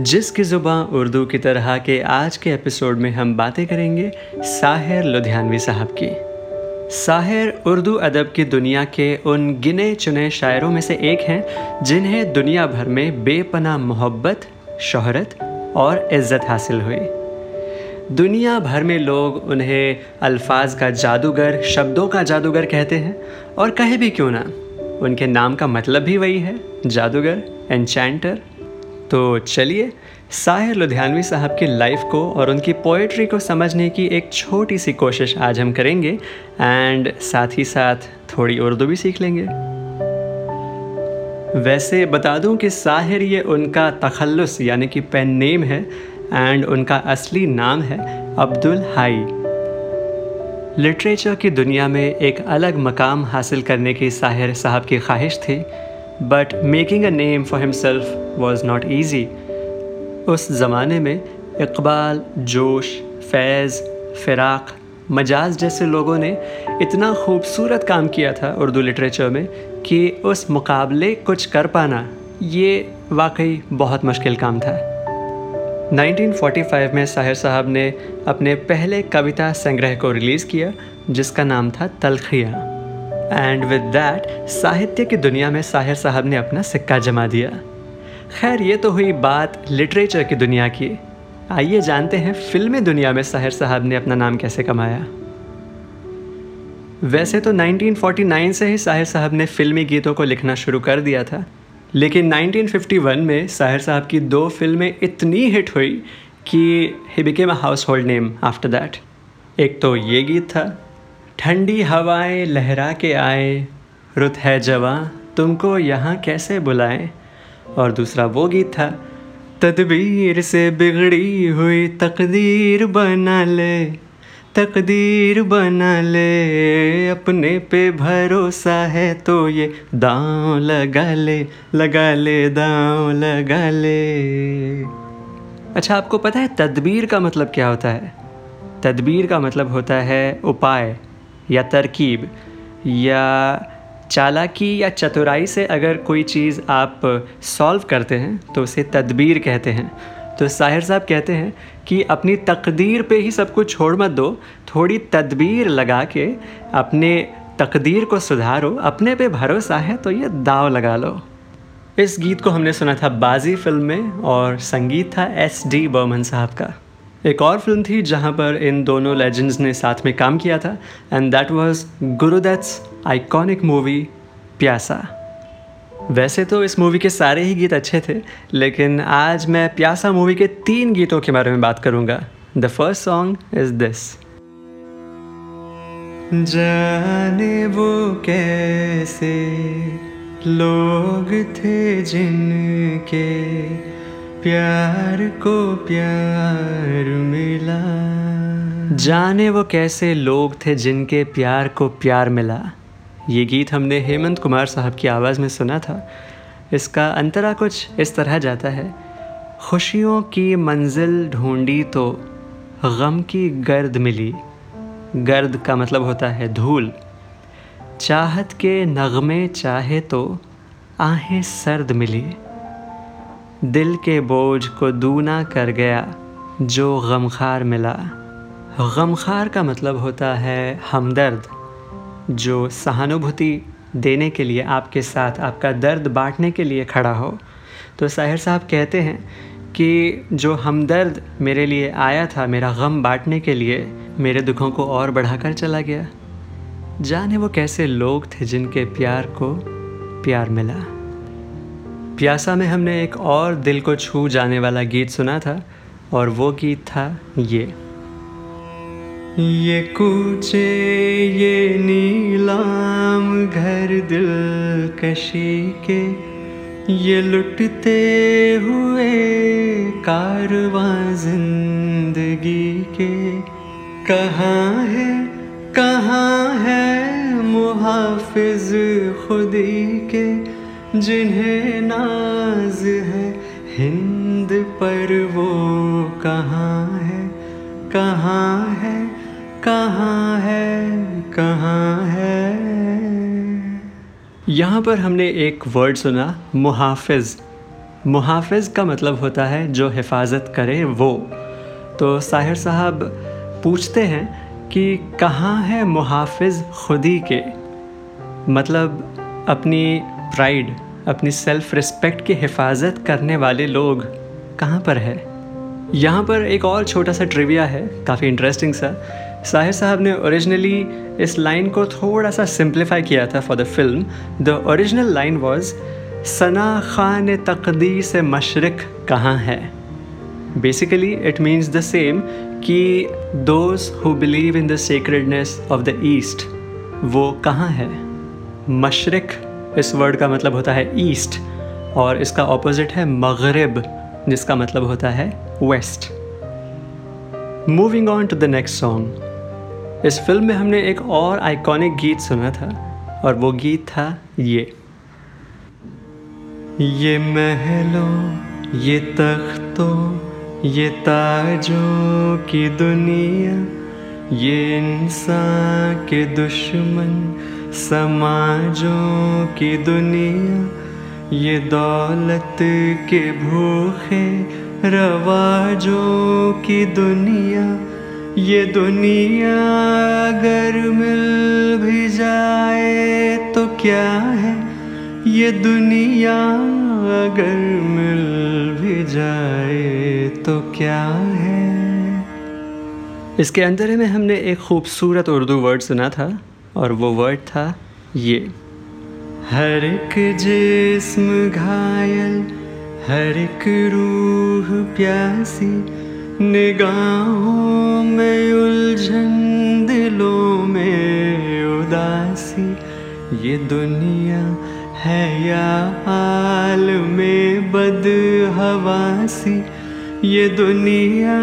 जिसकी ज़ुबान उर्दू की तरह के आज के एपिसोड में हम बातें करेंगे साहिर लुधियानवी साहब की। साहिर उर्दू अदब की दुनिया के उन गिने चुने शायरों में से एक हैं, जिन्हें दुनिया भर में बेपना मोहब्बत, शहरत और इज़्ज़त हासिल हुई। दुनिया भर में लोग उन्हें अल्फाज का जादूगर, शब्दों का जादूगर कहते हैं, और कहे भी क्यों ना? उनके नाम का मतलब भी वही है, जादूगर एनचैंटर तो चलिए, साहिर लुधियानवी साहब की लाइफ को और उनकी पोइट्री को समझने की एक छोटी सी कोशिश आज हम करेंगे एंड साथ ही साथ थोड़ी उर्दू भी सीख लेंगे। वैसे बता दूँ कि साहिर ये उनका तखल्लुस यानी कि पेन नेम है एंड उनका असली नाम है अब्दुल हाई। लिटरेचर की दुनिया में एक अलग मकाम हासिल करने की साहिर साहब की ख्वाहिश थी। But making a name for himself was not easy उस ज़माने में इकबाल, जोश, फैज़, फ़िराक, मजाज जैसे लोगों ने इतना खूबसूरत काम किया था उर्दू लिटरेचर में कि उस मुकाबले कुछ कर पाना, ये वाकई बहुत मुश्किल काम था। 1945 में साहिर साहब ने अपने पहले कविता संग्रह को रिलीज़ किया, जिसका नाम था तलखिया। एंड विद दैट साहित्य की दुनिया में साहिर साहब ने अपना सिक्का जमा दिया। खैर, ये तो हुई बात लिटरेचर की दुनिया की। आइए जानते हैं, फिल्मी दुनिया में साहिर साहब ने अपना नाम कैसे कमाया। वैसे तो 1949 से ही साहिर साहब ने फिल्मी गीतों को लिखना शुरू कर दिया था। लेकिन 1951 में साहिर साहब की दो फ़िल्में इतनी हिट हुई कि he became a household name after that एक तो ये गीत था ठंडी हवाएँ लहरा के आए। रुत है जवा, तुमको यहाँ कैसे बुलाएँ? और दूसरा वो गीत था, तदबीर से बिगड़ी हुई तकदीर बना ले, तकदीर बना ले, अपने पे भरोसा है तो ये दांव लगा ले लगा ले, दांव लगा ले। अच्छा आपको पता है तदबीर का मतलब क्या होता है? तदबीर का मतलब होता है उपाय। या तरकीब, या चालाकी या चतुराई से अगर कोई चीज़ आप सॉल्व करते हैं तो उसे तदबीर कहते हैं। तो साहिर साहब कहते हैं कि अपनी तकदीर पे ही सब कुछ छोड़ मत दो, थोड़ी तदबीर लगा के अपने तकदीर को सुधारो, अपने पे भरोसा है तो ये दाव लगा लो। इस गीत को हमने सुना था बाजी फ़िल्म में और संगीत था एस डी बर्मन साहब का। एक और फ़िल्म थी जहाँ पर इन दोनों लेजेंड्स ने साथ में काम किया था and that was Guru Dutt's iconic movie Pyaasa वैसे तो इस मूवी के सारे ही गीत अच्छे थे, लेकिन आज मैं प्यासा मूवी के तीन गीतों के बारे में बात करूँगा। The first song is this जाने वो कैसे लोग थे जिनके प्यार को प्यार मिला। जाने वो कैसे लोग थे जिनके प्यार को प्यार मिला। ये गीत हमने हेमंत कुमार साहब की आवाज़ में सुना था। इसका अंतरा कुछ इस तरह जाता है। खुशियों की मंजिल ढूंढी तो गम की गर्द मिली। गर्द का मतलब होता है धूल। चाहत के नगमे चाहे तो आहें सर्द मिली। दिल के बोझ को दूना कर गया, जो गमखार मिला। गमखार का मतलब होता है हमदर्द, जो सहानुभूति देने के लिए आपके साथ, आपका दर्द बांटने के लिए खड़ा हो। तो साहिर साहब कहते हैं कि जो हमदर्द मेरे लिए आया था, मेरा गम बांटने के लिए, मेरे दुखों को और बढ़ाकर चला गया। जाने वो कैसे लोग थे जिनके प्यार को प्यार मिला। प्यासा में हमने एक और दिल को छू जाने वाला गीत सुना था, और वो गीत था ये। ये कूचे, ये नीलाम घर दिल कशी के, ये लुटते हुए कारवां ज़िंदगी के। कहाँ है कहाँ है मुहाफिज खुदी के? जिन्हें नाज है, हिंद पर वो कहाँ है कहाँ है कहाँ है कहाँ है? यहाँ पर हमने एक वर्ड सुना, मुहाफिज। मुहाफ़ का मतलब होता है जो हिफाजत करे वो। तो साहिर साहब, पूछते हैं कि कहाँ है मुहाफ़ खुदी के? मतलब अपनी प्राइड अपनी सेल्फ़ रिस्पेक्ट की हिफाजत करने वाले लोग कहाँ पर है? यहाँ पर एक और छोटा सा ट्रिविया है, काफ़ी इंटरेस्टिंग सा। साहिर साहब ने ओरिजिनली इस लाइन को थोड़ा सा सिंप्लीफाई किया था for the film the original line was सना खान तकदी से मशरक कहाँ है? Basically it means the same कि those who believe in the sacredness of the east वो कहाँ है? मशरक इस वर्ड का मतलब होता है ईस्ट और इसका ऑपोजिट है मगरब जिसका मतलब होता है west moving on to the next song इस फ़िल्म में हमने एक और आइकॉनिक गीत सुना था और वो गीत था ये. ये महलों, ये तख्तों, ये ताजों की दुनिया, ये इंसान के दुश्मन समाजों की दुनिया, ये दौलत के भूखे रवाजों की दुनिया, ये दुनिया अगर मिल भी जाए तो क्या है? ये दुनिया अगर मिल भी जाए तो क्या है? इसके अंदर में हमने एक खूबसूरत उर्दू वर्ड सुना था। और वो वर्ड था ये। हर एक जिस्म घायल, हर एक रूह प्यासी, निगाहों में उलझन, दिलों में उदासी। ये दुनिया है या हाल में बद हवासी ये दुनिया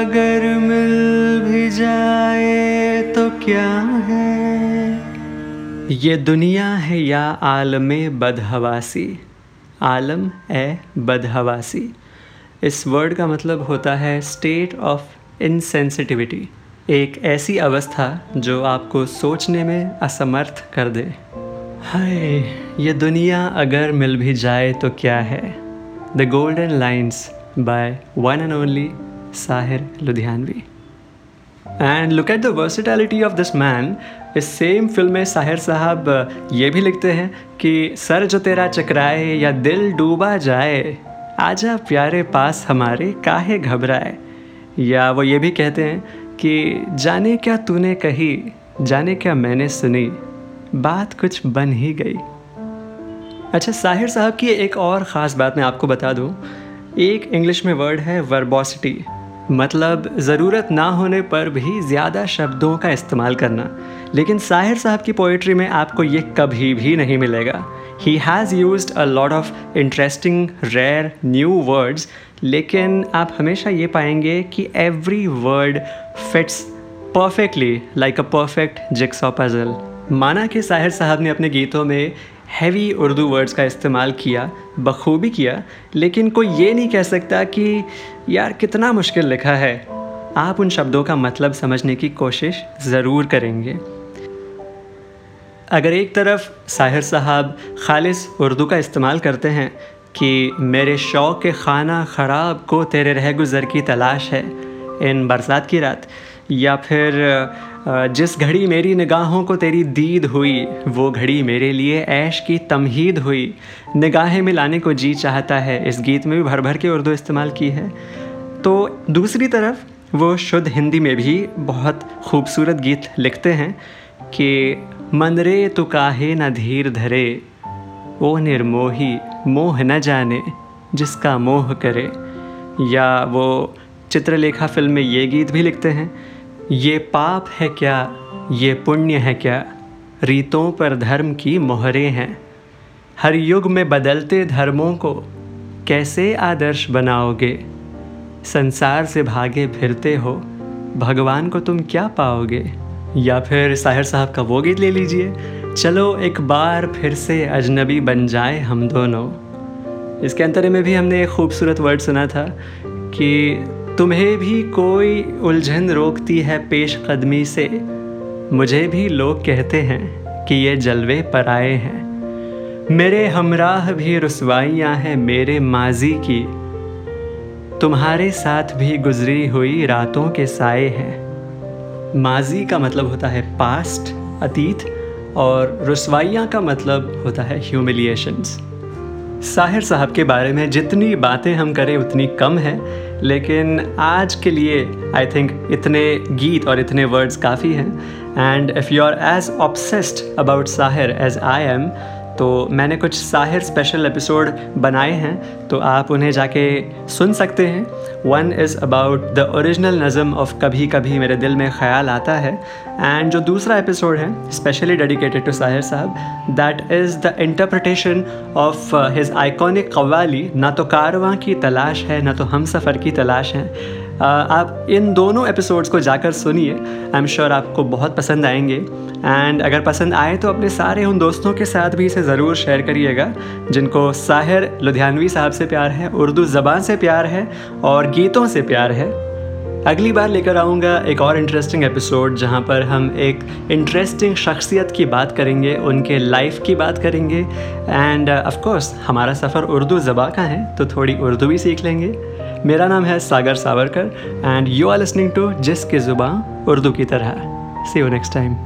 अगर मिल भी जाए तो क्या है? ये दुनिया है या आलम बदहवासी? आलम ए बदहवासी। इस वर्ड का मतलब होता है स्टेट ऑफ़ इनसेंसिटिविटी एक ऐसी अवस्था जो आपको सोचने में असमर्थ कर दे। हाय, ये दुनिया अगर मिल भी जाए तो क्या है? The golden lines by one and only Sahir Ludhianvi and look at the versatility of this man इस सेम फ़िल्म में साहिर साहब ये भी लिखते हैं कि, सर जो तेरा चकराए या दिल डूबा जाए, आजा प्यारे पास हमारे काहे घबराए? या वो ये भी कहते हैं कि, जाने क्या तूने कही, जाने क्या मैंने सुनी, बात कुछ बन ही गई. अच्छा साहिर साहब की एक और ख़ास बात मैं आपको बता दूँ। एक इंग्लिश में वर्ड है वर्बोसिटी मतलब ज़रूरत ना होने पर भी ज़्यादा शब्दों का इस्तेमाल करना। लेकिन साहिर साहब की पोइट्री में आपको ये कभी भी नहीं मिलेगा। He has use a lot of interesting rare new words लेकिन आप हमेशा ये पाएँगे कि every word fits perfectly like a perfect jigsaw puzzle माना कि साहिर साहब ने अपने गीतों में हैवी उर्दू वर्ड्स का इस्तेमाल किया, बखूबी किया, लेकिन कोई ये नहीं कह सकता कि यार कितना मुश्किल लिखा है। आप उन शब्दों का मतलब समझने की कोशिश ज़रूर करेंगे। अगर एक तरफ़ साहिर साहब खालिस उर्दू का इस्तेमाल करते हैं कि मेरे शौक़ के खाना ख़राब को तेरे रह गुज़र की तलाश है इन बरसात की रात, या फिर जिस घड़ी मेरी निगाहों को तेरी दीद हुई, वो घड़ी मेरे लिए ऐश की तमहीद हुई। निगाहें मिलाने को जी चाहता है, इस गीत में भी भर भर के उर्दू इस्तेमाल की है। तो दूसरी तरफ़, वो शुद्ध हिंदी में भी बहुत खूबसूरत गीत लिखते हैं कि मनरे तो काहे न धीर धरे, ओ निर्मोही मोह न जाने जिसका मोह करे। या वो चित्रलेखा फ़िल्म में ये गीत भी लिखते हैं ये पाप है क्या? ये पुण्य है क्या? रीतों पर धर्म की मोहरें हैं। हर युग में बदलते धर्मों को कैसे आदर्श बनाओगे? संसार से भागे फिरते हो, भगवान को तुम क्या पाओगे? या फिर साहिर साहब का वो गीत ले लीजिए। चलो एक बार फिर से अजनबी बन जाए हम दोनों। इसके अंतरे में भी हमने एक खूबसूरत वर्ड सुना था कि तुम्हें भी कोई उलझन रोकती है पेश कदमी से? मुझे भी लोग कहते हैं कि ये जलवे पर आए हैं। मेरे हमराह भी रसवाइयाँ हैं मेरे माजी की। तुम्हारे साथ भी गुजरी हुई रातों के साए हैं। माजी का मतलब होता है पास्ट, अतीत, और रसवाइयाँ का मतलब होता है ह्यूमिलिएशंस साहिर साहब के बारे में जितनी बातें हम करें, उतनी कम है। लेकिन आज के लिए आई थिंक इतने गीत और इतने वर्ड्स काफ़ी हैं। And if you are as obsessed about Sahir as I am तो मैंने कुछ साहिर स्पेशल एपिसोड बनाए हैं तो आप उन्हें जाके सुन सकते हैं। One is about the original nazm of Kabhi Kabhi Mere दिल में ख्याल आता है एंड जो दूसरा एपिसोड है specially dedicated to Sahir sahab that is the interpretation of his iconic qawwali ना तो कारवां की तलाश है ना तो हम सफ़र की तलाश है आप इन दोनों एपिसोड्स को जाकर सुनिए। आई एम श्योर आपको बहुत पसंद आएँगे। एंड अगर पसंद आए तो अपने सारे उन दोस्तों के साथ भी इसे ज़रूर शेयर करिएगा, जिनको साहिर लुधियानवी साहब से प्यार है, उर्दू ज़बान से प्यार है, और गीतों से प्यार है। अगली बार लेकर आऊँगा एक और इंटरेस्टिंग एपिसोड जहाँ पर हम एक इंटरेस्टिंग शख्सियत की बात करेंगे उनके लाइफ की बात करेंगे एंड ऑफकोर्स uh, हमारा सफ़र उर्दू ज़बा का है तो थोड़ी उर्दू भी सीख लेंगे। मेरा नाम है Sagar Savarkar and you are listening to Jiski Zubaan Urdu की तरह सी यू नेक्स्ट टाइम